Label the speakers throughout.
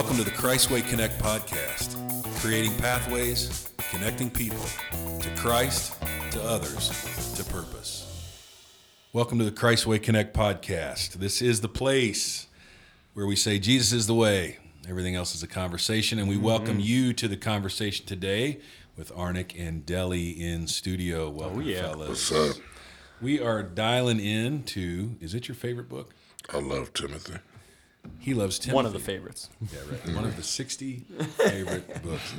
Speaker 1: Welcome to the Christway Connect podcast, creating pathways, connecting people to Christ, to others, to purpose. Welcome to the Christway Connect podcast. This is the place where we say Jesus is the way, everything else is a conversation, and we mm-hmm. welcome you to the conversation today with Arnick and Deli in studio. Oh, welcome,
Speaker 2: yeah.
Speaker 1: fellas.
Speaker 3: What's up?
Speaker 1: We are dialing in to, is it your favorite book?
Speaker 3: I love Timothy.
Speaker 1: He loves Timothy.
Speaker 2: One of the favorites.
Speaker 1: Yeah, right. One of the 60 favorite books.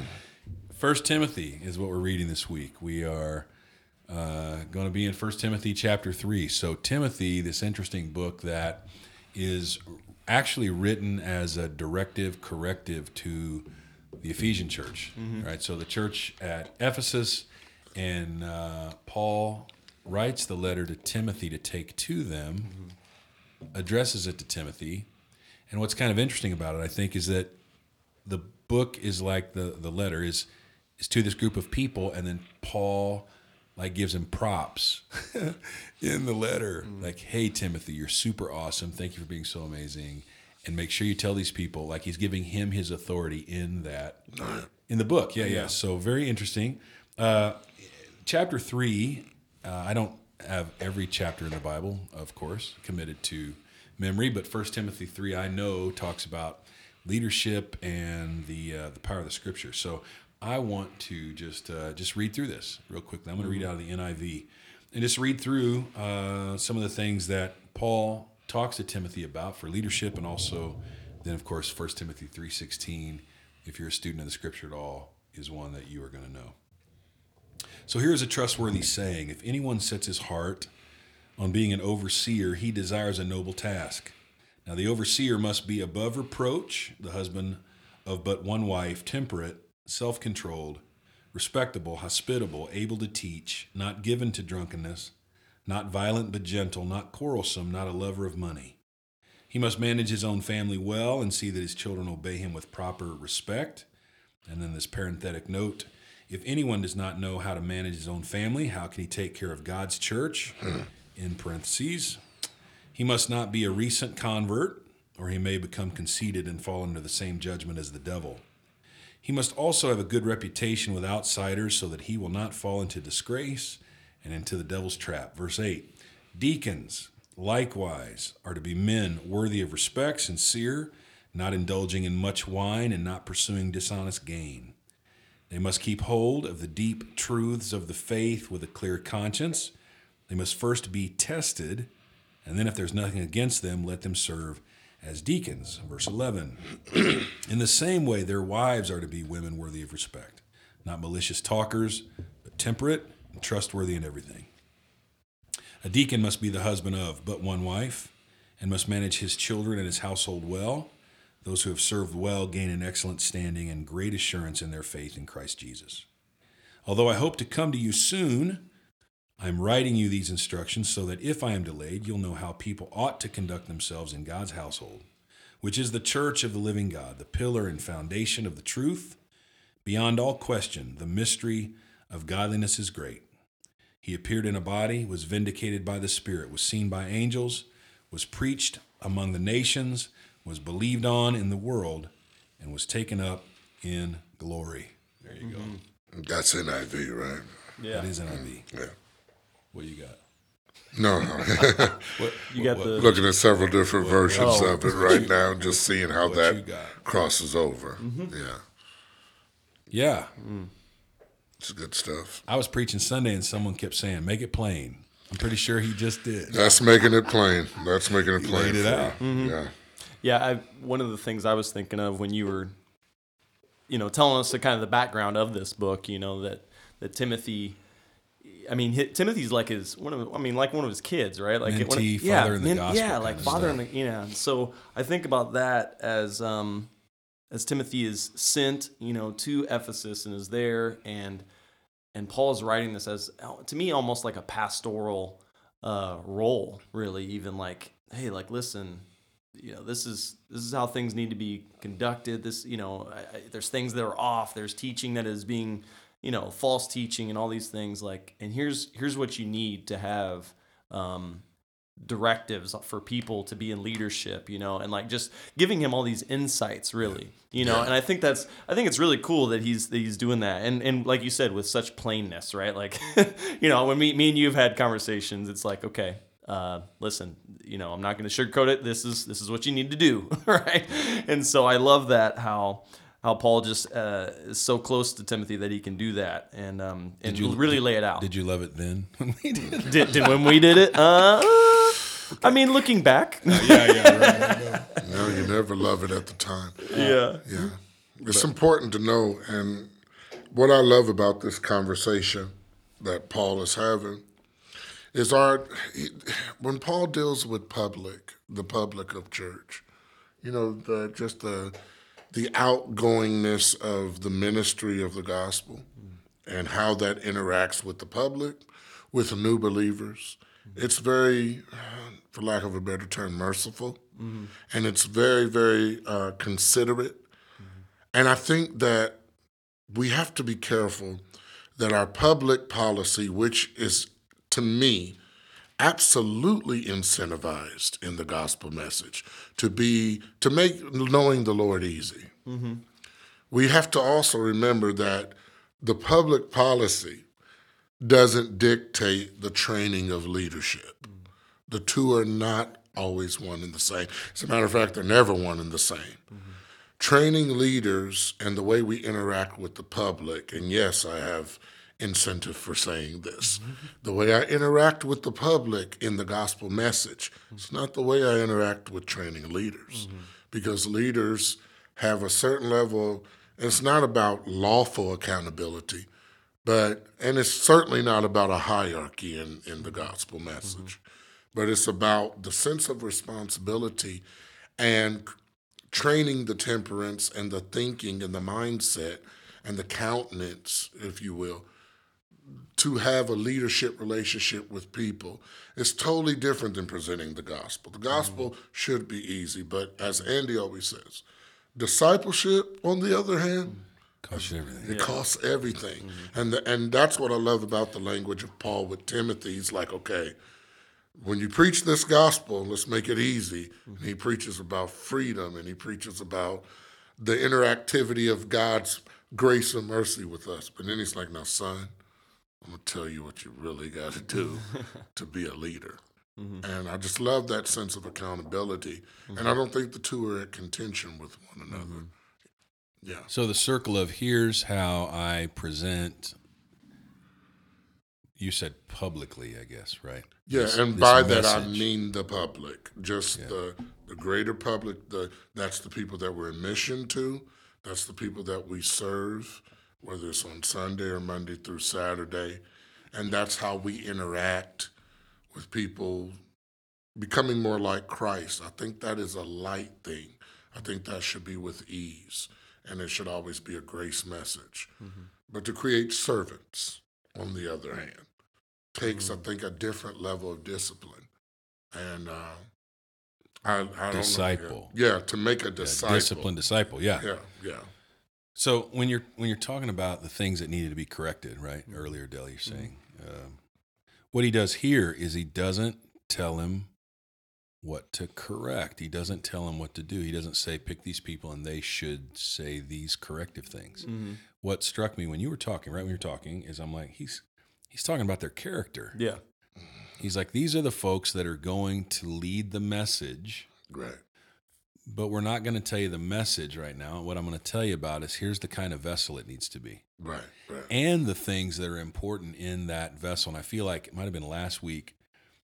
Speaker 1: First Timothy is what we're reading this week. We are uh, going to be in First Timothy chapter 3. So, Timothy, this interesting book that is actually written as a directive corrective to the Ephesian church, right? So, the church at Ephesus, and uh, Paul writes the letter to Timothy to take to them, addresses it to Timothy. And what's kind of interesting about it, I think, is that the book is like the the letter is is to this group of people, and then Paul like gives him props in the letter, like, "Hey Timothy, you're super awesome. Thank you for being so amazing." And make sure you tell these people, like he's giving him his authority in that, in the book. Yeah, yeah. So very interesting. Uh, chapter three, uh, I don't have every chapter in the Bible, of course, committed to memory, but First Timothy three, I know talks about leadership and the uh, the power of the Scripture. So I want to just uh, just read through this real quickly. I'm going to read out of the NIV and just read through uh, some of the things that Paul talks to Timothy about for leadership, and also then, of course, First Timothy three sixteen. If you're a student of the Scripture at all, is one that you are going to know. So here's a trustworthy saying If anyone sets his heart on being an overseer, he desires a noble task. Now, the overseer must be above reproach, the husband of but one wife, temperate, self controlled, respectable, hospitable, able to teach, not given to drunkenness, not violent but gentle, not quarrelsome, not a lover of money. He must manage his own family well and see that his children obey him with proper respect. And then this parenthetic note if anyone does not know how to manage his own family, how can he take care of God's church? In parentheses, he must not be a recent convert, or he may become conceited and fall under the same judgment as the devil. He must also have a good reputation with outsiders so that he will not fall into disgrace and into the devil's trap. Verse 8 Deacons, likewise, are to be men worthy of respect, sincere, not indulging in much wine, and not pursuing dishonest gain. They must keep hold of the deep truths of the faith with a clear conscience. They must first be tested, and then, if there's nothing against them, let them serve as deacons. Verse 11. In the same way, their wives are to be women worthy of respect, not malicious talkers, but temperate and trustworthy in everything. A deacon must be the husband of but one wife, and must manage his children and his household well. Those who have served well gain an excellent standing and great assurance in their faith in Christ Jesus. Although I hope to come to you soon, I am writing you these instructions so that if I am delayed, you'll know how people ought to conduct themselves in God's household, which is the church of the living God, the pillar and foundation of the truth. Beyond all question, the mystery of godliness is great. He appeared in a body, was vindicated by the Spirit, was seen by angels, was preached among the nations, was believed on in the world, and was taken up in glory. There you mm-hmm. go.
Speaker 3: That's NIV, right?
Speaker 2: Yeah.
Speaker 1: That is NIV.
Speaker 3: Yeah.
Speaker 1: What you got?
Speaker 3: No, no.
Speaker 1: What,
Speaker 2: You got
Speaker 1: what-
Speaker 2: the
Speaker 3: Looking at several different versions
Speaker 2: Oh.
Speaker 3: of it right now, just seeing how that crosses over.
Speaker 2: Mm-hmm.
Speaker 3: Yeah,
Speaker 1: Yeah,
Speaker 3: it's good stuff.
Speaker 1: I was preaching Sunday and someone kept saying, "Make it plain." I'm pretty sure he just did.
Speaker 3: That's making it plain. That's making it plain.
Speaker 1: laid it
Speaker 3: for
Speaker 1: out.
Speaker 3: you. Yeah.
Speaker 2: Yeah, I, one of the things I was thinking of when you were, you know, telling us the kind of the background of this book, you know, that that Timothy, I mean, hi- Timothy's like his one of, I mean, like one of his kids, right? Like one of-
Speaker 1: Mentee,
Speaker 2: yeah,
Speaker 1: father in the gospel
Speaker 2: yeah, like father in the, you know. So I think about that as um, as Timothy is sent, you know, to Ephesus and is there, and and Paul is writing this as to me almost like a pastoral uh, role, really, even like, hey, like listen, you know, this is this is how things need to be conducted. This, you know, I, I, there's things that are off. There's teaching that is being, you know, false teaching and all these things. Like, and here's here's what you need to have um, directives for people to be in leadership, you know, and like just giving him all these insights, really, you know. And I think that's I think it's really cool that he's that he's doing that, and and like you said, with such plainness, right? Like, you know, when me me and you have had conversations, it's like, okay, uh, listen, you know, I'm not going to sugarcoat it. This is this is what you need to do, right? And so I love that how how Paul just uh, is so close to Timothy that he can do that and um, and
Speaker 1: you-
Speaker 2: really lay it out.
Speaker 1: Did you love it then when we did?
Speaker 2: Did, did when we did it? Uh, I mean, looking back,
Speaker 1: yeah, yeah, right.
Speaker 3: No, you never love it at the time.
Speaker 2: yeah,
Speaker 3: Yeah. It's important to know, and what I love about this conversation that Paul is having is our when Paul deals with public, the public of church, you know, the just the the outgoingness of the ministry of the gospel and how that interacts with the public, with new believers. It's very, for lack of a better term, merciful, and it's very, very uh, considerate. And I think that we have to be careful that our public policy, which is to me absolutely incentivized in the gospel message to be to make knowing the Lord easy. Mm-hmm. We have to also remember that the public policy doesn't dictate the training of leadership. The two are not always one and the same. As a matter of fact, they're never one and the same. Mm-hmm. Training leaders and the way we interact with the public, and yes, I have incentive for saying this. Mm-hmm. The way I interact with the public in the gospel message, it's not the way I interact with training leaders. Mm-hmm. Because leaders have a certain level, it's not about lawful accountability, but and it's certainly not about a hierarchy in, in the gospel mm-hmm. message but it's about the sense of responsibility and training the temperance and the thinking and the mindset and the countenance if you will to have a leadership relationship with people it's totally different than presenting the gospel the gospel mm-hmm. should be easy but as andy always says discipleship on the other hand mm-hmm.
Speaker 1: Cost you everything.
Speaker 3: it costs everything, mm-hmm. and the, and that's what I love about the language of Paul with Timothy. He's like, okay, when you preach this gospel, let's make it easy. And he preaches about freedom, and he preaches about the interactivity of God's grace and mercy with us. But then he's like, now, son, I'm gonna tell you what you really got to do to be a leader. Mm-hmm. And I just love that sense of accountability. And I mm-hmm. don't think the two are at contention with one another. Mm-hmm. Yeah.
Speaker 1: So the circle of here's how I present. You said publicly, I guess, right?
Speaker 3: Yeah,
Speaker 1: This-
Speaker 3: and
Speaker 1: this
Speaker 3: by that I mean the public, just the the greater public. The that's the people that we're in mission to. That's the people that we serve, whether it's on Sunday or Monday through Saturday, and that's how we interact with people becoming more like Christ. I think that is a light thing. I think that should be with ease, and it should always be a grace message. But to create servants, on the other hand, takes, I think, a different level of discipline. And uh, I, I don't know.
Speaker 1: Disciple.
Speaker 3: Yeah, to make a disciple.
Speaker 1: disciplined disciple. Yeah.
Speaker 3: Yeah, yeah.
Speaker 1: So when you're when you're talking about the things that needed to be corrected, right? Mm-hmm. Earlier, Dell, you're mm-hmm. saying um, what he does here is he doesn't tell him what to correct. He doesn't tell him what to do. He doesn't say pick these people and they should say these corrective things. Mm-hmm. What struck me when you were talking, right when you were talking, is I'm like he's he's talking about their character.
Speaker 2: yeah,
Speaker 1: He's like these are the folks that are going to lead the message
Speaker 3: Right.
Speaker 1: But we're not going to tell you the message right now. What I'm going to tell you about is here's the kind of vessel it needs to be
Speaker 3: Right. Right.
Speaker 1: and the things that are important in that vessel. And I feel like it might have been last week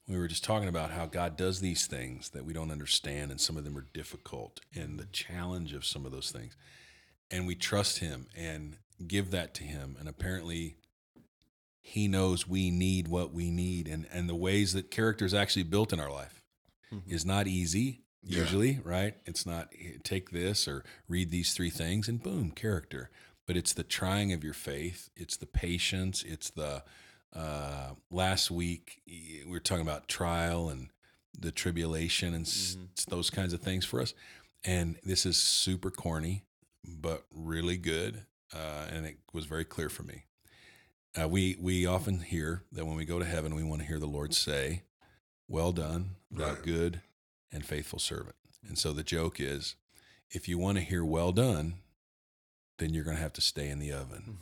Speaker 1: we were just talking about how God does these things that we don't understand, and some of them are difficult, and the challenge of some of those things. And we trust Him and give that to Him. And apparently, He knows we need what we need, and and the ways that character is actually built in our life mm-hmm. is not easy.
Speaker 3: Yeah.
Speaker 1: Usually, right? It's not take this or read these three things, and boom, character. But it's the trying of your faith it's the patience it's the uh, last week we were talking about trial and the tribulation and s those kinds of things for us. And this is super corny but really good uh, and it was very clear for me. Uh, we we often hear that when we go to heaven we want to hear the lord say well done, thou good and faithful servant. And so the joke is if you want to hear well done, then you're going to have to stay in the oven.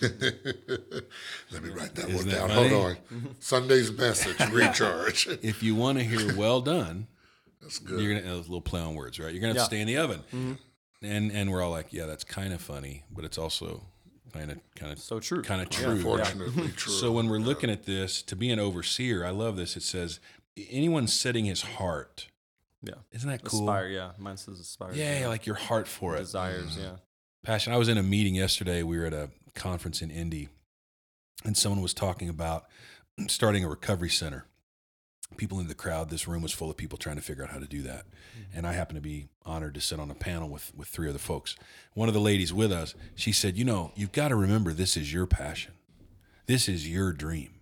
Speaker 3: Let me write that
Speaker 1: Isn't
Speaker 3: one down.
Speaker 1: funny?
Speaker 3: Hold on. Sunday's message, recharge.
Speaker 1: If you want to hear well done,
Speaker 3: That's good.
Speaker 1: you're going to, a little play on words, right? You're going to have to stay in the oven. Mm-hmm. And, and we're all like, yeah, that's kind of funny, but it's also kind of, kind of,
Speaker 2: So true.
Speaker 1: kind of true.
Speaker 3: Unfortunately true.
Speaker 1: So when we're looking at this, to be an overseer, I love this. It says, anyone setting his heart.
Speaker 2: Yeah.
Speaker 1: Isn't that cool?
Speaker 2: Aspire, yeah. Mine says aspire.
Speaker 1: Yeah, like your heart for it.
Speaker 2: desires, mm-hmm. yeah.
Speaker 1: Passion. I was in a meeting yesterday. We were at a conference in Indy, and someone was talking about starting a recovery center. People in the crowd, this room was full of people trying to figure out how to do that. Mm-hmm. And I happened to be honored to sit on a panel with, with three other folks. One of the ladies with us, she said, You know, you've got to remember this is your passion. This is your dream.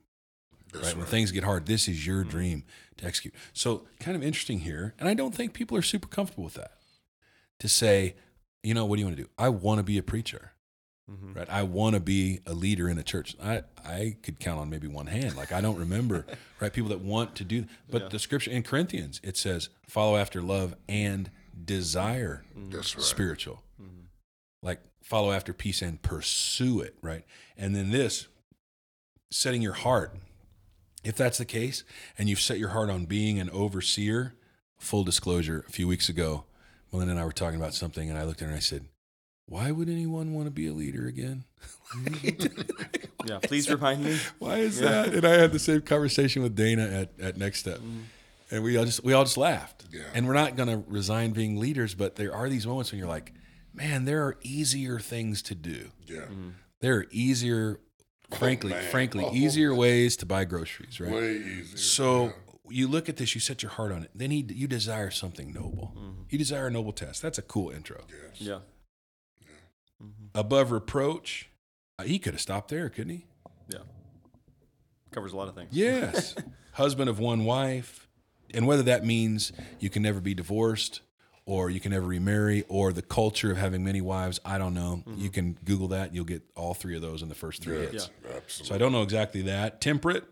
Speaker 3: That's
Speaker 1: right? When things get hard, this is your mm-hmm. dream to execute. So, kind of interesting here. And I don't think people are super comfortable with that to say, you know, what do you want to do? I want to be a preacher,
Speaker 2: Mhm.
Speaker 1: right? I want to be a leader in a church. I, I could count on maybe one hand. Like, I don't remember, right? People that want to do, but
Speaker 2: Yeah.
Speaker 1: the scripture in Corinthians, it says, follow after love and desire mm-hmm.
Speaker 3: That's right.
Speaker 1: spiritual. Mm-hmm. Like follow after peace and pursue it, right? And then this, setting your heart. If that's the case, and you've set your heart on being an overseer, full disclosure, a few weeks ago, Melinda and I were talking about something, and I looked at her and I said, Why would anyone want to be a leader again?
Speaker 2: Yeah. Please remind me.
Speaker 1: Why is that? And I had the same conversation with Dana at, at Next Step. Mm-hmm. And we all just we all just laughed.
Speaker 3: Yeah.
Speaker 1: And we're not gonna resign being leaders, but there are these moments when you're like, man, there are easier things to do.
Speaker 3: Yeah. Mm-hmm.
Speaker 1: There are easier, frankly,
Speaker 3: man.
Speaker 1: frankly,
Speaker 3: Oh,
Speaker 1: easier ways to buy groceries, right?
Speaker 3: Way easier.
Speaker 1: So you look at this, you set your heart on it. Then he, you desire something noble. You desire a noble task. That's a cool intro.
Speaker 3: Yes.
Speaker 2: Yeah.
Speaker 1: Above reproach, uh, he could have stopped there, couldn't he?
Speaker 2: Yeah. Covers a lot of things.
Speaker 1: Yes. Husband of one wife. And whether that means you can never be divorced or you can never remarry or the culture of having many wives, I don't know. You can Google that. You'll get all three of those in the first three hits.
Speaker 3: Yes,
Speaker 1: So. I don't know exactly that. Temperate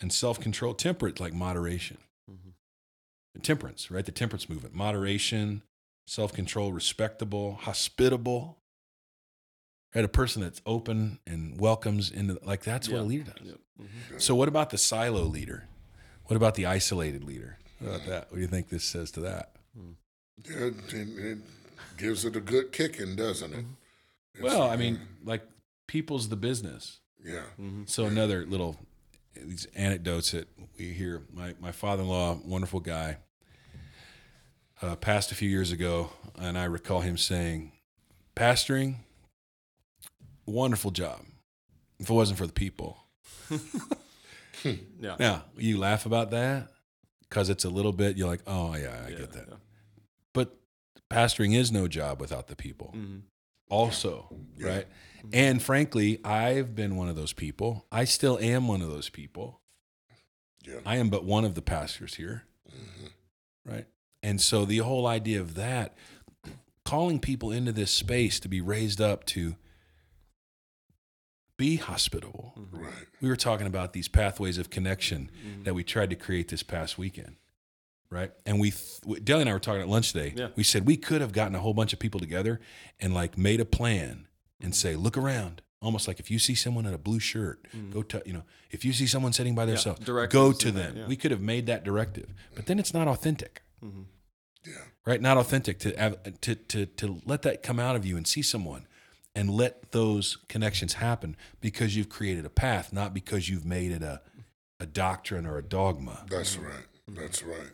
Speaker 1: and self control. Temperate, like moderation. Temperance, right? The temperance movement. Moderation, self control, respectable, hospitable. Right? A person that's open and welcomes into, like, that's what a
Speaker 2: Yeah.
Speaker 1: leader does.
Speaker 2: Yep. Mhm.
Speaker 1: So, what about the silo leader? What about the isolated leader? What about that? What do you think this says to that?
Speaker 3: Yeah, it, it, it gives it a good kicking, doesn't it? Mm-hmm. It's,
Speaker 1: Well, I mean, like, people's the business.
Speaker 3: yeah. Mm-hmm.
Speaker 1: So another little these anecdotes that we hear. My my father in law, wonderful guy, uh, passed a few years ago, and I recall him saying, "Pastoring, wonderful job. If it wasn't for the people." Hmm.
Speaker 2: Yeah.
Speaker 1: Now you laugh about that because it's a little bit. You're like, "Oh yeah, I
Speaker 2: Yeah,
Speaker 1: get that."
Speaker 2: yeah.
Speaker 1: But pastoring is no job without the people.
Speaker 2: Mhm.
Speaker 1: also,
Speaker 3: Yeah.
Speaker 1: right? And frankly, I've been one of those people. I still am one of those people.
Speaker 3: Yeah.
Speaker 1: I am but one of the pastors here, right? And so the whole idea of that, calling people into this space to be raised up to be hospitable.
Speaker 3: Right.
Speaker 1: We were talking about these pathways of connection mm-hmm. that we tried to create this past weekend, right? And we, th- Deli and I were talking at lunch today.
Speaker 2: Yeah.
Speaker 1: We said we could have gotten a whole bunch of people together and like made a plan and say, look around. Almost like if you see someone in a blue shirt, mm-hmm. go to, you know, if you see someone sitting by themselves, go to
Speaker 2: and that,
Speaker 1: them.
Speaker 2: yeah.
Speaker 1: We could have made that directive, but then it's not authentic, mm-hmm.
Speaker 3: Yeah.
Speaker 1: right? Not authentic to, have- to, to, to let that come out of you and see someone and let those connections happen because you've created a path, not because you've made it a, a doctrine or a dogma.
Speaker 3: That's right. That's right.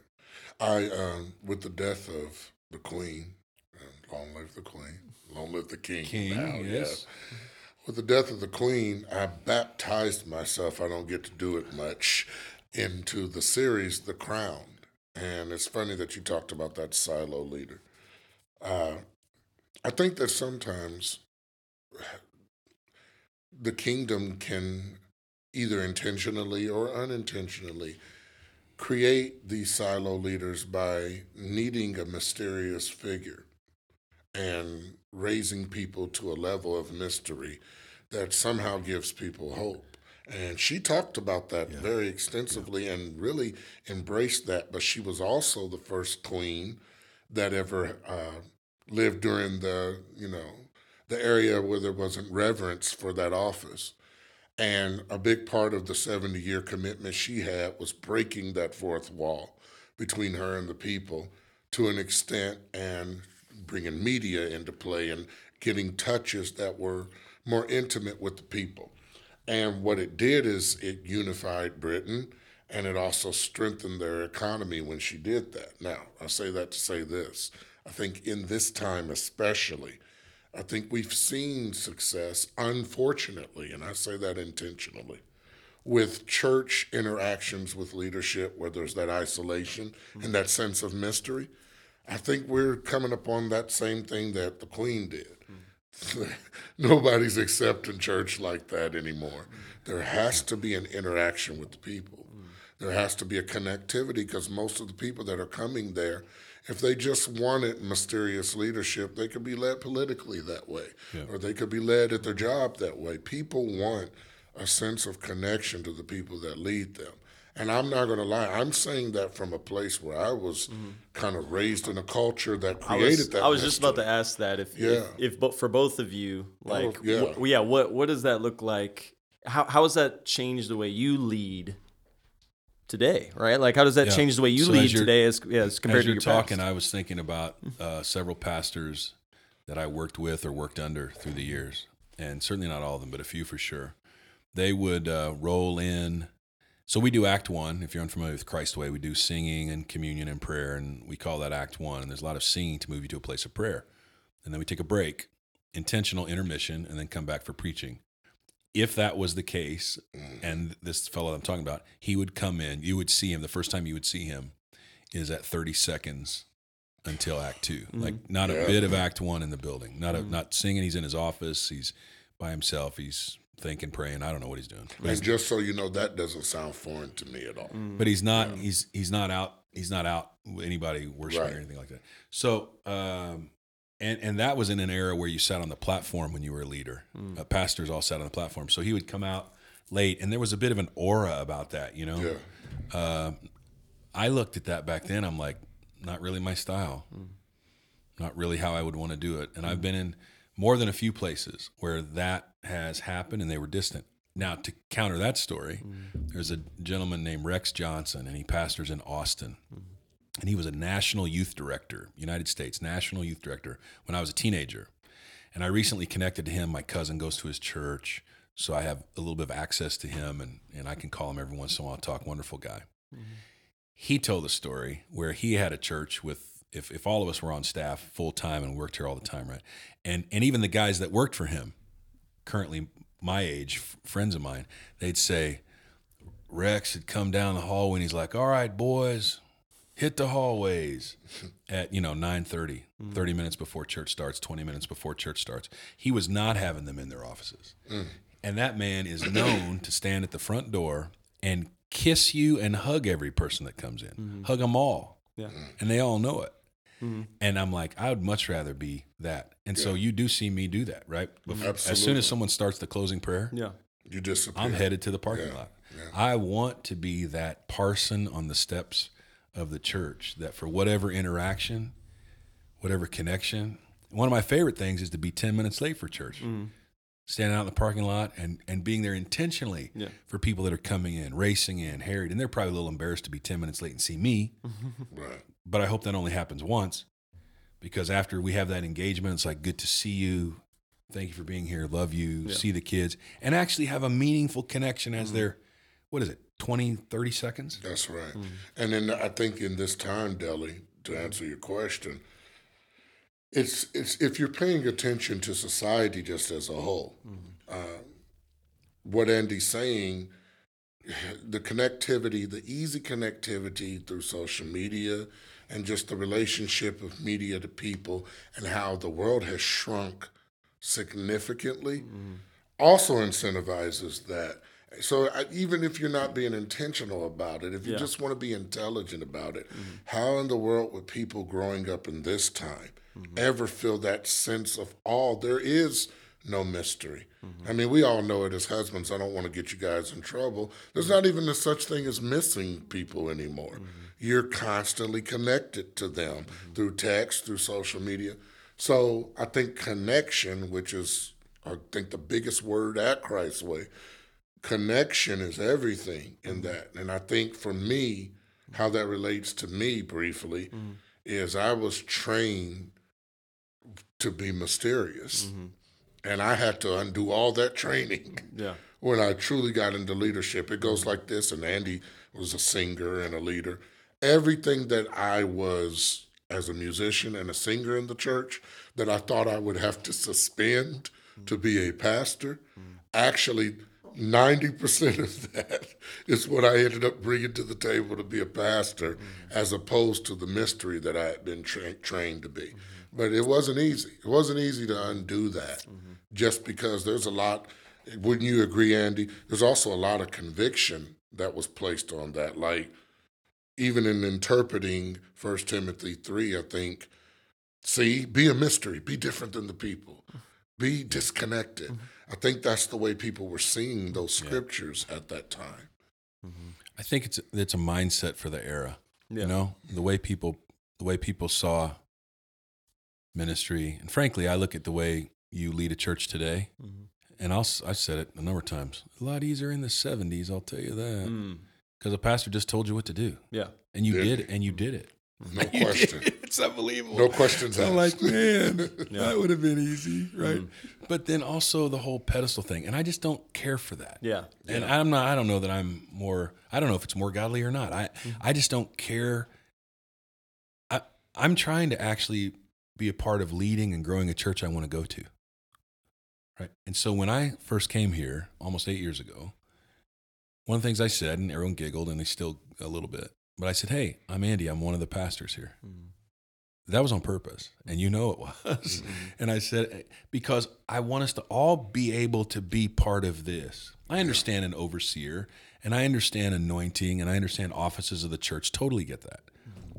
Speaker 3: I, um, with the death of the Queen, and long live the Queen, long live the King.
Speaker 1: King,
Speaker 3: now,
Speaker 1: yes.
Speaker 3: yeah. With the death of the Queen, I baptized myself. I don't get to do it much into the series, The Crown. And it's funny that you talked about that silo leader. Uh, I think that sometimes the kingdom can either intentionally or unintentionally create these silo leaders by needing a mysterious figure and raising people to a level of mystery that somehow gives people hope. And she talked about that very extensively and really embraced that. But she was also the first queen that ever uh, lived during the, you know, the area where there wasn't reverence for that office. And a big part of the 70 year commitment she had was breaking that fourth wall between her and the people to an extent and bringing media into play and getting touches that were more intimate with the people. And what it did is it unified Britain and it also strengthened their economy when she did that. Now, I say that to say this. I think in this time, especially, I think we've seen success, unfortunately, and I say that intentionally, with church interactions with leadership where there's that isolation mm-hmm. and that sense of mystery. I think we're coming upon that same thing that the Queen did. Mm-hmm. Nobody's accepting church like that anymore. Mm-hmm. There has to be an interaction with the people. There has to be a connectivity because most of the people that are coming there, if they just wanted mysterious leadership, they could be led politically that way, or they could be led at their job that way. People want a sense of connection to the people that lead them. And I'm not going to lie, I'm saying that from a place where I was mm-hmm. kind of raised in a culture that
Speaker 2: I
Speaker 3: created
Speaker 2: was,
Speaker 3: that.
Speaker 2: I was just about to ask that if
Speaker 3: Yeah.
Speaker 2: if, if but for both of you oh, like
Speaker 3: yeah.
Speaker 2: wh- yeah what what does that look like how how has that changed the way you lead today right like how does that
Speaker 1: Yeah.
Speaker 2: change the way you
Speaker 1: So
Speaker 2: lead today as, yeah, as compared
Speaker 1: As
Speaker 2: to
Speaker 1: you're
Speaker 2: your
Speaker 1: talking,
Speaker 2: past?
Speaker 1: I was thinking about uh, several pastors that I worked with or worked under through the years, and certainly not all of them, but a few for sure. They would uh, roll in. So we do Act One. If you're unfamiliar with Christ Way, we do singing and communion and prayer, and we call that Act One. And there's a lot of singing to move you to a place of prayer, and then we take a break, intentional intermission, and then come back for preaching. If that was the case, mm. and this fellow I'm talking about, he would come in. You would see him the first time you would see him is at 30 seconds until Act 2 mm-hmm. Like not a bit of Act One in the building. Not a, mm-hmm. not singing. He's in his office. He's by himself. He's thinking, praying. I don't know what he's doing. But he's,
Speaker 3: And just so you know, that doesn't sound foreign to me at all. Mm.
Speaker 1: but he's not. He's he's not out. He's not out with anybody worshiping
Speaker 3: Right.
Speaker 1: or anything like that. So. um and, and that was in an era where you sat on the platform when you were a leader. Mm. Uh, pastors all sat on the platform. So he would come out late, and there was a bit of an aura about that, you know.
Speaker 3: Yeah.
Speaker 1: Uh, I looked at that back then. I'm like, not really my style. Mm. Not really how I would want to do it. And I've mm. been in more than a few places where that has happened and they were distant. Now, to counter that story, there's a gentleman named Rex Johnson, and he pastors in Austin. And he was a national youth director, United States national youth director, when I was a teenager. And I recently connected to him. My cousin goes to his church, so I have a little bit of access to him, and, and I can call him every once in a while, talk. Wonderful guy. Mm-hmm. He told a story where he had a church with, if, if all of us were on staff full time and worked here all the time, right? And, and even the guys that worked for him, currently my age, f- friends of mine, they'd say, Rex had come down the hallway and he's like, all right, boys, hit the hallways at you know 9.30 mm. 30 minutes before church starts 20 minutes before church starts. He was not having them in their offices. Mm. And that man is known to stand at the front door and kiss you and hug every person that comes in. Mm-hmm. Hug them all.
Speaker 2: Yeah. Mm.
Speaker 1: And they all know it. Mm-hmm. And i'm like i would much rather be that. And so you do see me do that right? Bef- as soon as someone starts the closing prayer
Speaker 2: yeah.
Speaker 3: You disappear.
Speaker 1: I'm headed to the parking lot. I want to be that parson on the steps of the church that for whatever interaction, whatever connection, one of my favorite things is to be 10 minutes late for church. Mm. Standing out in the parking lot and, and being there intentionally
Speaker 2: Yeah.
Speaker 1: for people that are coming in, racing in, harried. And they're probably a little embarrassed to be 10 minutes late and see me,
Speaker 3: Right.
Speaker 1: but I hope that only happens once because after we have that engagement, it's like, good to see you. Thank you for being here. Love you. See the kids and actually have a meaningful connection as mm. they're, what is it, 20, 30 seconds?
Speaker 3: That's right. And then I think in this time, Deli, to answer your question, it's it's if you're paying attention to society just as a whole, uh, what Andy's saying, the connectivity, the easy connectivity through social media, and just the relationship of media to people, and how the world has shrunk significantly, also incentivizes that. So I, even if you're not being intentional about it, if you
Speaker 2: Yeah.
Speaker 3: just want to be intelligent about it, mm-hmm. how in the world would people growing up in this time mm-hmm. ever feel that sense of awe? There is no mystery. Mm-hmm. I mean, we all know it as husbands. I don't want to get you guys in trouble. There's not even a such thing as missing people anymore. You're constantly connected to them through text, through social media. So I think connection, which is, I think, the biggest word at Christ's Way, connection is everything in mm-hmm. that. And I think for me, how that relates to me briefly mm-hmm. is I was trained to be mysterious. Mm-hmm. And I had to undo all that training
Speaker 2: Yeah.
Speaker 3: when I truly got into leadership. It goes like this, and Andy was a singer and a leader. Everything that I was as a musician and a singer in the church that I thought I would have to suspend to be a pastor, actually 90% of that is what I ended up bringing to the table to be a pastor, mm-hmm. as opposed to the mystery that I had been tra- trained to be. Mm-hmm. But it wasn't easy. It wasn't easy to undo that mm-hmm. just because there's a lot. Wouldn't you agree, Andy? There's also a lot of conviction that was placed on that. Like, even in interpreting First Timothy 3, I think, see, be a mystery, be different than the people, be disconnected. I think that's the way people were seeing those scriptures at that time.
Speaker 1: I think it's it's a mindset for the era.
Speaker 2: Yeah.
Speaker 1: You know, the way people the way people saw ministry, and frankly, I look at the way you lead a church today,
Speaker 2: Mm-hmm.
Speaker 1: and I'll s- I've said it a number of times. A lot easier in the '70s, I'll tell you that,
Speaker 2: Mm.
Speaker 1: because a pastor just told you what to do,
Speaker 2: Yeah.
Speaker 1: and you
Speaker 3: Did
Speaker 1: did, it, and you did it.
Speaker 3: No
Speaker 1: You
Speaker 3: question.
Speaker 1: it. It's unbelievable.
Speaker 3: No questions
Speaker 1: I'm
Speaker 3: asked.
Speaker 1: like, man,
Speaker 2: Yeah.
Speaker 1: that would have been easy, right? Mm-hmm. But then also the whole pedestal thing, and I just don't care for that.
Speaker 2: Yeah.
Speaker 1: And I'm not. I don't know that I'm more. I don't know if it's more godly or not. I mm-hmm. I just don't care. I I'm trying to actually be a part of leading and growing a church I want to go to. Right. And so when I first came here almost eight years ago, one of the things I said, and everyone giggled, and they still a little bit, but I said, "Hey, I'm Andy. I'm one of the pastors here." Mm-hmm. That was on purpose, and you know it was. Mm-hmm. And I said, because I want us to all be able to be part of this. I understand an overseer, and I understand anointing, and I understand offices of the church. Totally get that. Mm-hmm.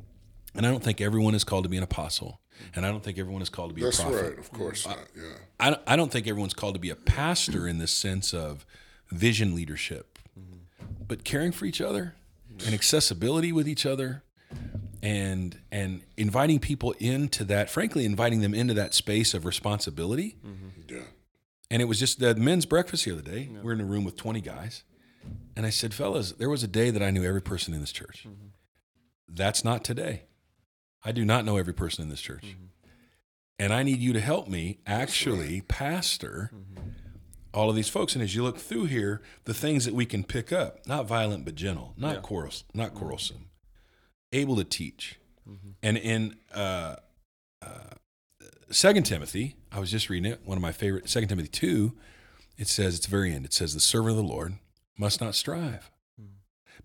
Speaker 1: And I don't think everyone is called to be an apostle, and I don't think everyone is called to be
Speaker 3: That's
Speaker 1: a prophet.
Speaker 3: right. Of course not. Yeah.
Speaker 1: I don't, I don't think everyone's called to be a pastor in the sense of vision leadership, but caring for each other and accessibility with each other and and inviting people into that frankly inviting them into that space of responsibility. Mm-hmm.
Speaker 3: Yeah.
Speaker 1: and it was just the men's breakfast the other day. We're in a room with 20 guys. And i said fellas there was a day that i knew every person in this church. Mm-hmm. That's not today. I do not know every person in this church. Mm-hmm. And i need you to help me actually pastor all of these folks and as you look through here the things that we can pick up not violent but gentle not
Speaker 2: Yeah.
Speaker 1: quarrels not mm-hmm. quarrelsome able to teach mm-hmm. and in uh, uh, second timothy i was just reading it one of my favorite second timothy 2 it says it's the very end it says the servant of the lord must not strive mm.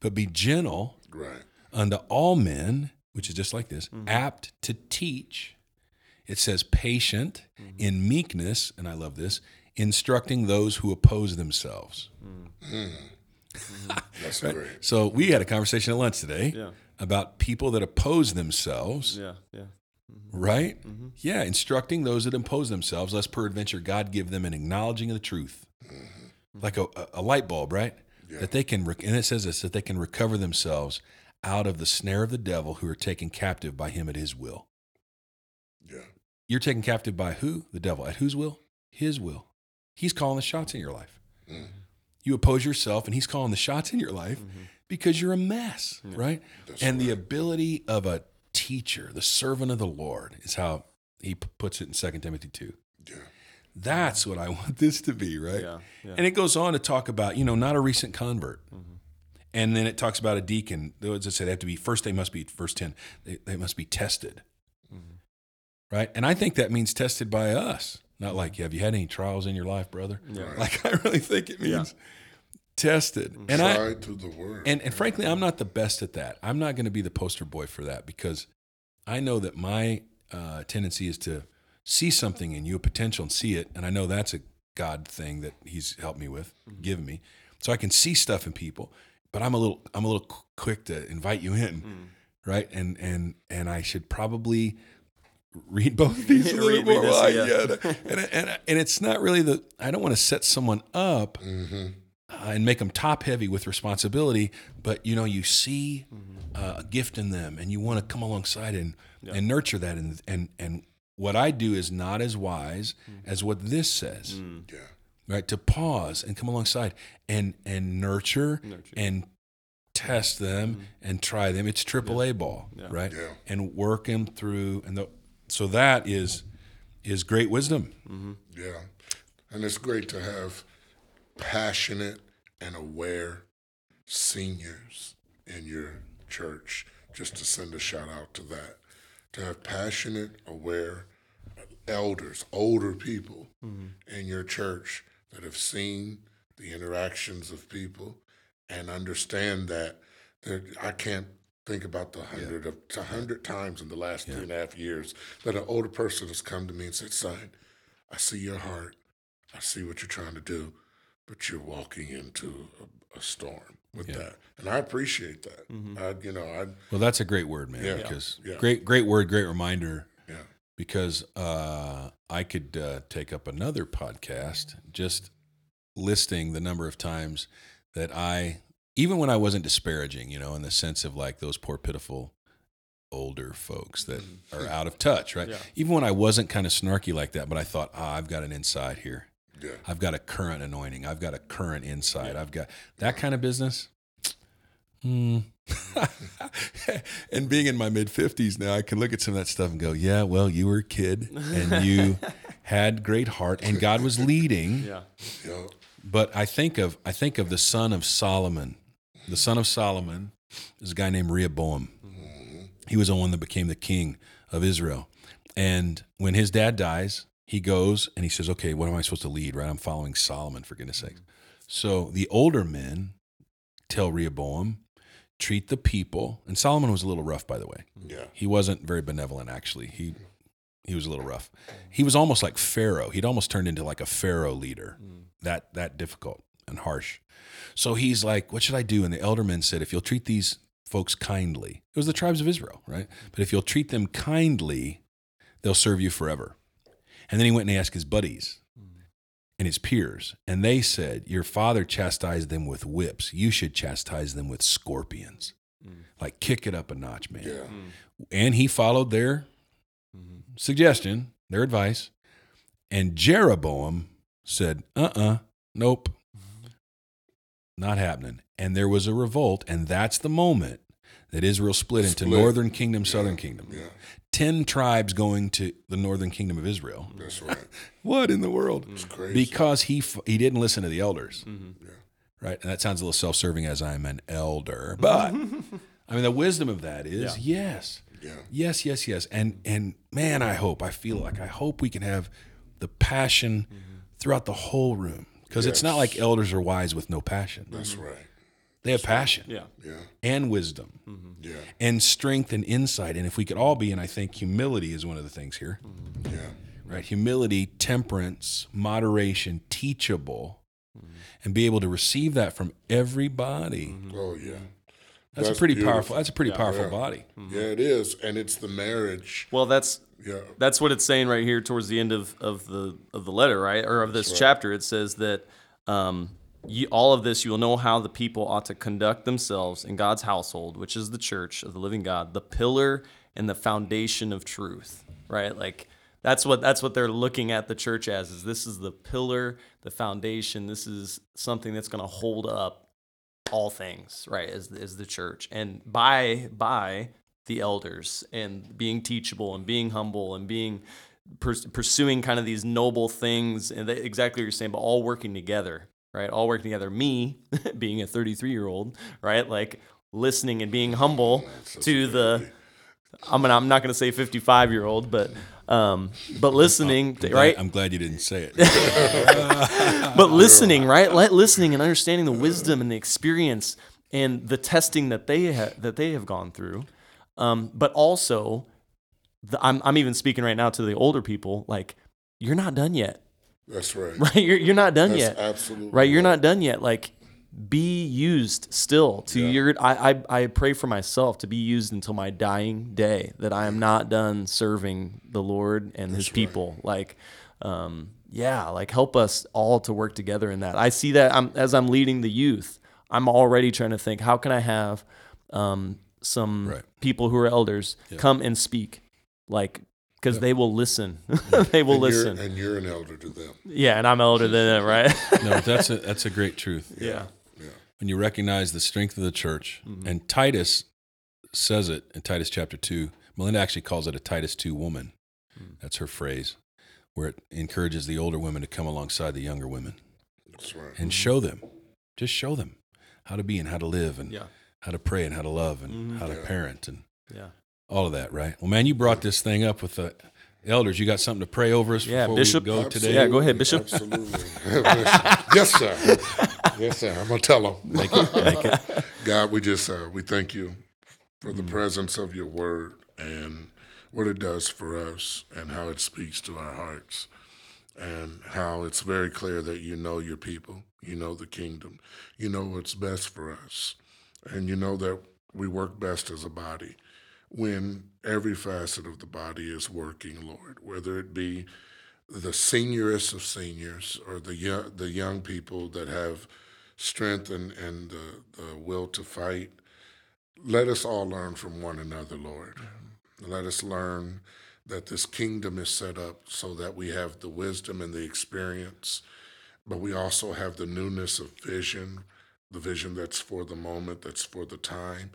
Speaker 1: but be gentle
Speaker 3: Right.
Speaker 1: unto all men, which is just like this, mm-hmm. apt to teach. It says patient in meekness, and I love this, instructing those who oppose themselves. Mm. Mm.
Speaker 3: That's great.
Speaker 1: So we had a conversation at lunch today
Speaker 2: Yeah.
Speaker 1: about people that oppose themselves,
Speaker 2: Yeah. Yeah. Mm-hmm.
Speaker 1: right? Mm-hmm. Yeah, instructing those that oppose themselves, lest peradventure God give them an acknowledging of the truth, mm-hmm. like a, a- a light bulb, right? That they can, rec- and it says this, that they can recover themselves out of the snare of the devil who are taken captive by him at his will.
Speaker 3: Yeah.
Speaker 1: You're taken captive by who? The devil. At whose will? His will. He's calling the shots in your life. You oppose yourself, and he's calling the shots in your life because you're a mess, right? and the ability of a teacher, the servant of the Lord, is how he p- puts it in 2 Timothy 2.
Speaker 3: Yeah.
Speaker 1: That's what I want this to be, right?
Speaker 2: Yeah, yeah.
Speaker 1: And it goes on to talk about, you know, not a recent convert. Mm-hmm. And then it talks about a deacon. As I said, they have to be, first, they must be, verse 10, they, they must be tested. Mm-hmm. Right? And I think that means tested by us. Not like, have you had any trials in your life, brother?
Speaker 2: Yeah.
Speaker 1: Like, I really think it means tested. Mm-hmm. And I,
Speaker 3: to the word.
Speaker 1: and, and frankly, I'm not the best at that. I'm not going to be the poster boy for that because I know that my uh, tendency is to see something in you, a potential, and see it. And I know that's a God thing that He's helped me with, mm-hmm. given me, so I can see stuff in people. But I'm a little, I'm a little qu- quick to invite you in, mm. right? And and and I should probably read both of these a little
Speaker 2: Read-
Speaker 1: bit more.
Speaker 2: read this, yeah.
Speaker 1: yeah. and, and, and it's not really the, I don't want to set someone up
Speaker 3: Mm-hmm.
Speaker 1: uh, and make them top heavy with responsibility, but you know, you see uh, a gift in them and you want to come alongside and, and nurture that. And, and, and what I do is not as wise as what this says
Speaker 3: Yeah.
Speaker 1: right to pause and come alongside and and nurture, and test them and try them it's triple a ball right
Speaker 3: Yeah.
Speaker 1: and work them through and the, so that is is great wisdom mm-hmm.
Speaker 3: Yeah. And it's great to have passionate and aware seniors in your church, just to send a shout out to that. To have passionate, aware elders, older people mm-hmm. in your church that have seen the interactions of people and understand that there, I can't think about the hundred of a hundred times in the last three and a half years that an older person has come to me and said, "Son, I see your heart. I see what you're trying to do, but you're walking into a, a storm with that, and I appreciate that. I, you know, I,
Speaker 1: well that's a great word man
Speaker 3: Yeah.
Speaker 1: because
Speaker 3: Yeah.
Speaker 1: great great word great reminder
Speaker 3: yeah,
Speaker 1: because uh, I could uh, take up another podcast just listing the number of times that I, even when I wasn't disparaging, you know, in the sense of like those poor, pitiful older folks that are out of touch, right?
Speaker 2: Yeah.
Speaker 1: Even when I wasn't kind of snarky like that, but I thought, ah, I've got an inside here.
Speaker 3: yeah,
Speaker 1: I've got a current anointing. I've got a current insight. I've got that kind of business. Hmm. and being in my mid 50s now, I can look at some of that stuff and go, yeah, well, you were a kid and you had great heart and God was leading.
Speaker 2: Yeah.
Speaker 3: yeah,
Speaker 1: But I think of I think of the son of Solomon. The son of Solomon is a guy named Rehoboam. He was the one that became the king of Israel. And when his dad dies, he goes and he says, "Okay, what am I supposed to lead? Right? I'm following Solomon for goodness sakes." So the older men tell Rehoboam, treat the people. And Solomon was a little rough, by the way.
Speaker 3: yeah,
Speaker 1: He wasn't very benevolent, actually. He he was a little rough. He was almost like Pharaoh. He'd almost turned into like a Pharaoh leader. Mm. That that difficult and harsh. So he's like, "What should I do?" And the eldermen said, "If you'll treat these folks kindly, it was the tribes of Israel, right? But if you'll treat them kindly, they'll serve you forever." And then he went and he asked his buddies and his peers, and they said, "Your father chastised them with whips. You should chastise them with scorpions." Like kick it up a notch, man
Speaker 3: yeah,
Speaker 1: and he followed their suggestion, their advice. And Jeroboam said, "Uh, uh nope, not happening." And there was a revolt, and that's the moment that Israel split, into northern kingdom, southern kingdom.
Speaker 3: yeah.
Speaker 1: Ten tribes going to the northern kingdom of Israel.
Speaker 3: That's right.
Speaker 1: What in the world?
Speaker 3: It's crazy.
Speaker 1: Because he he didn't listen to the elders, mm-hmm.
Speaker 3: yeah,
Speaker 1: right? And that sounds a little self-serving, as I'm an elder, but I mean the wisdom of that is yes.
Speaker 3: yeah,
Speaker 1: Yes, yes, yes. And and man, I hope, I feel like I hope we can have the passion mm-hmm. throughout the whole room. Because it's not like elders are wise with no passion.
Speaker 3: that's mm-hmm. right.
Speaker 1: They have passion
Speaker 2: Yeah.
Speaker 3: Yeah,
Speaker 1: and wisdom mm-hmm.
Speaker 3: yeah,
Speaker 1: and strength and insight. And if we could all be, and I think humility is one of the things here, mm-hmm.
Speaker 3: yeah,
Speaker 1: right? Humility, temperance, moderation, teachable, and be able to receive that from everybody.
Speaker 3: oh yeah.
Speaker 1: That's, a pretty
Speaker 3: beautiful.
Speaker 1: powerful. That's a pretty powerful
Speaker 3: Yeah.
Speaker 1: body.
Speaker 3: Yeah, it is, and it's the marriage.
Speaker 2: Well, that's
Speaker 3: Yeah,
Speaker 2: that's what it's saying right here towards the end of, of the of the letter, right? Or of this chapter. It says that um, you, all of this you will know how the people ought to conduct themselves in God's household, which is the church of the living God, the pillar and the foundation of truth, right? Like that's what that's what they're looking at the church as is this is the pillar, the foundation. This is something that's going to hold up all things, right? As as the church, and by by the elders, and being teachable, and being humble, and being purs- pursuing kind of these noble things, and exactly what you're saying, but all working together, right? All working together. Me, being a 33 year old, right? Like listening and being humble to the. I'm gonna, I'm not gonna say 55 year old, but um, but listening, to,
Speaker 1: Glad-
Speaker 2: right?
Speaker 1: I'm glad you didn't say it.
Speaker 2: but listening, right? Let listening and understanding the wisdom and the experience and the testing that they ha- that they have gone through, um, but also, the, I'm I'm even speaking right now to the older people. Like, you're not done yet,
Speaker 3: that's right.
Speaker 2: right? You're you're not done
Speaker 3: That's
Speaker 2: yet,
Speaker 3: absolutely
Speaker 2: right? You're not done yet. Like, be used still to
Speaker 3: Yeah.
Speaker 2: your I, I I pray for myself to be used until my dying day that I am not done serving the Lord and his
Speaker 3: right.
Speaker 2: people like um yeah like help us all to work together in that I see that I'm as I'm leading the youth I'm already trying to think how can I have um some
Speaker 1: Right.
Speaker 2: people who are elders come and speak like because they will listen they will
Speaker 3: and
Speaker 2: listen
Speaker 3: You're, and you're an elder to them.
Speaker 2: yeah and I'm older than them right
Speaker 1: No, that's a that's a great truth.
Speaker 2: yeah yeah.
Speaker 1: When you recognize the strength of the church,
Speaker 2: Mm-hmm.
Speaker 1: and Titus says it in Titus chapter two. Melinda actually calls it a Titus two woman.
Speaker 2: Hmm.
Speaker 1: That's her phrase, where it encourages the older women to come alongside the younger women
Speaker 3: That's right.
Speaker 1: and show them, just show them how to be and how to live and
Speaker 2: yeah
Speaker 1: how to pray and how to love and
Speaker 2: Mhm.
Speaker 1: how to parent and
Speaker 2: yeah
Speaker 1: all of that. Right. Well, man, you brought this thing up with the elders. You got something to pray over us
Speaker 2: Yeah,
Speaker 1: before
Speaker 2: Bishop.
Speaker 1: we go today.
Speaker 2: Yeah, go ahead, Bishop.
Speaker 3: Absolutely. yes, sir. Yes, sir. I'm gonna tell them.
Speaker 1: Make it, make it.
Speaker 3: God, we just uh, we thank you for
Speaker 2: Mm-hmm.
Speaker 3: the presence of your word and what it does for us and how it speaks to our hearts and how it's very clear that you know your people, you know the kingdom, you know what's best for us, and you know that we work best as a body when every facet of the body is working, Lord, whether it be the seniorest of seniors or the young, the young people that have strength and, and the, the will to fight. Let us all learn from one another, Lord. Let us learn that this kingdom is set up so that we have the wisdom and the experience, but we also have the newness of vision, the vision that's for the moment, that's for the time.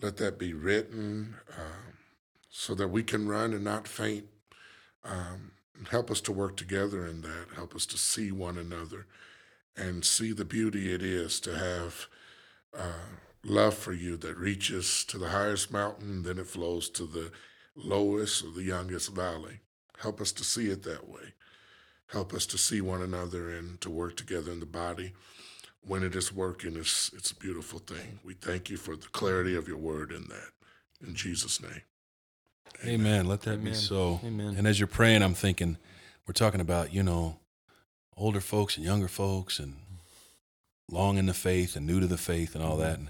Speaker 3: Let that be written um, so that we can run and not faint. Um, help us to work together in that. Help us to see one another and see the beauty it is to have uh, love for you that reaches to the highest mountain, then it flows to the lowest or the youngest valley. Help us to see it that way. Help us to see one another and to work together in the body. When it is working, it's, it's a beautiful thing. We thank you for the clarity of your word in that. In Jesus' name.
Speaker 1: Amen. Let that be so.
Speaker 2: Amen.
Speaker 1: And as you're praying, I'm thinking, we're talking about, you know, older folks and younger folks and long in the faith and new to the faith and all
Speaker 2: Mm-hmm.
Speaker 1: that. And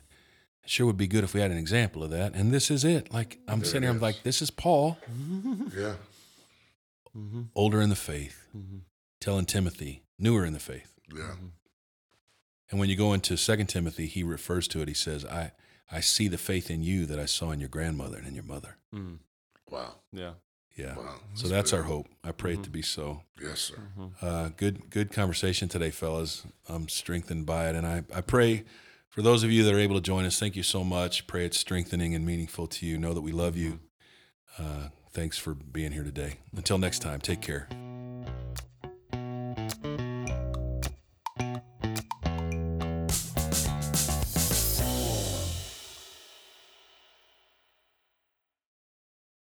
Speaker 1: it sure would be good if we had an example of that. And this is it. Like I'm
Speaker 3: There
Speaker 1: sitting here, I'm like, this is Paul,
Speaker 3: Yeah.
Speaker 2: Mhm.
Speaker 1: older in the faith,
Speaker 2: Mhm.
Speaker 1: telling Timothy, newer in the faith.
Speaker 3: Yeah.
Speaker 1: And when you go into Second Timothy, he refers to it. He says, I, I see the faith in you that I saw in your grandmother and in your mother.
Speaker 2: Mhm.
Speaker 3: Wow.
Speaker 2: Yeah.
Speaker 1: Yeah.
Speaker 3: Wow.
Speaker 1: So that's our hope. I pray it to be so.
Speaker 3: Yes, sir.
Speaker 1: Uh, good, good conversation today, fellas. I'm strengthened by it, and I, I pray for those of you that are able to join us. Thank you so much. Pray it's strengthening and meaningful to you. Know that we love you. Uh, thanks for being here today. Until next time, take care.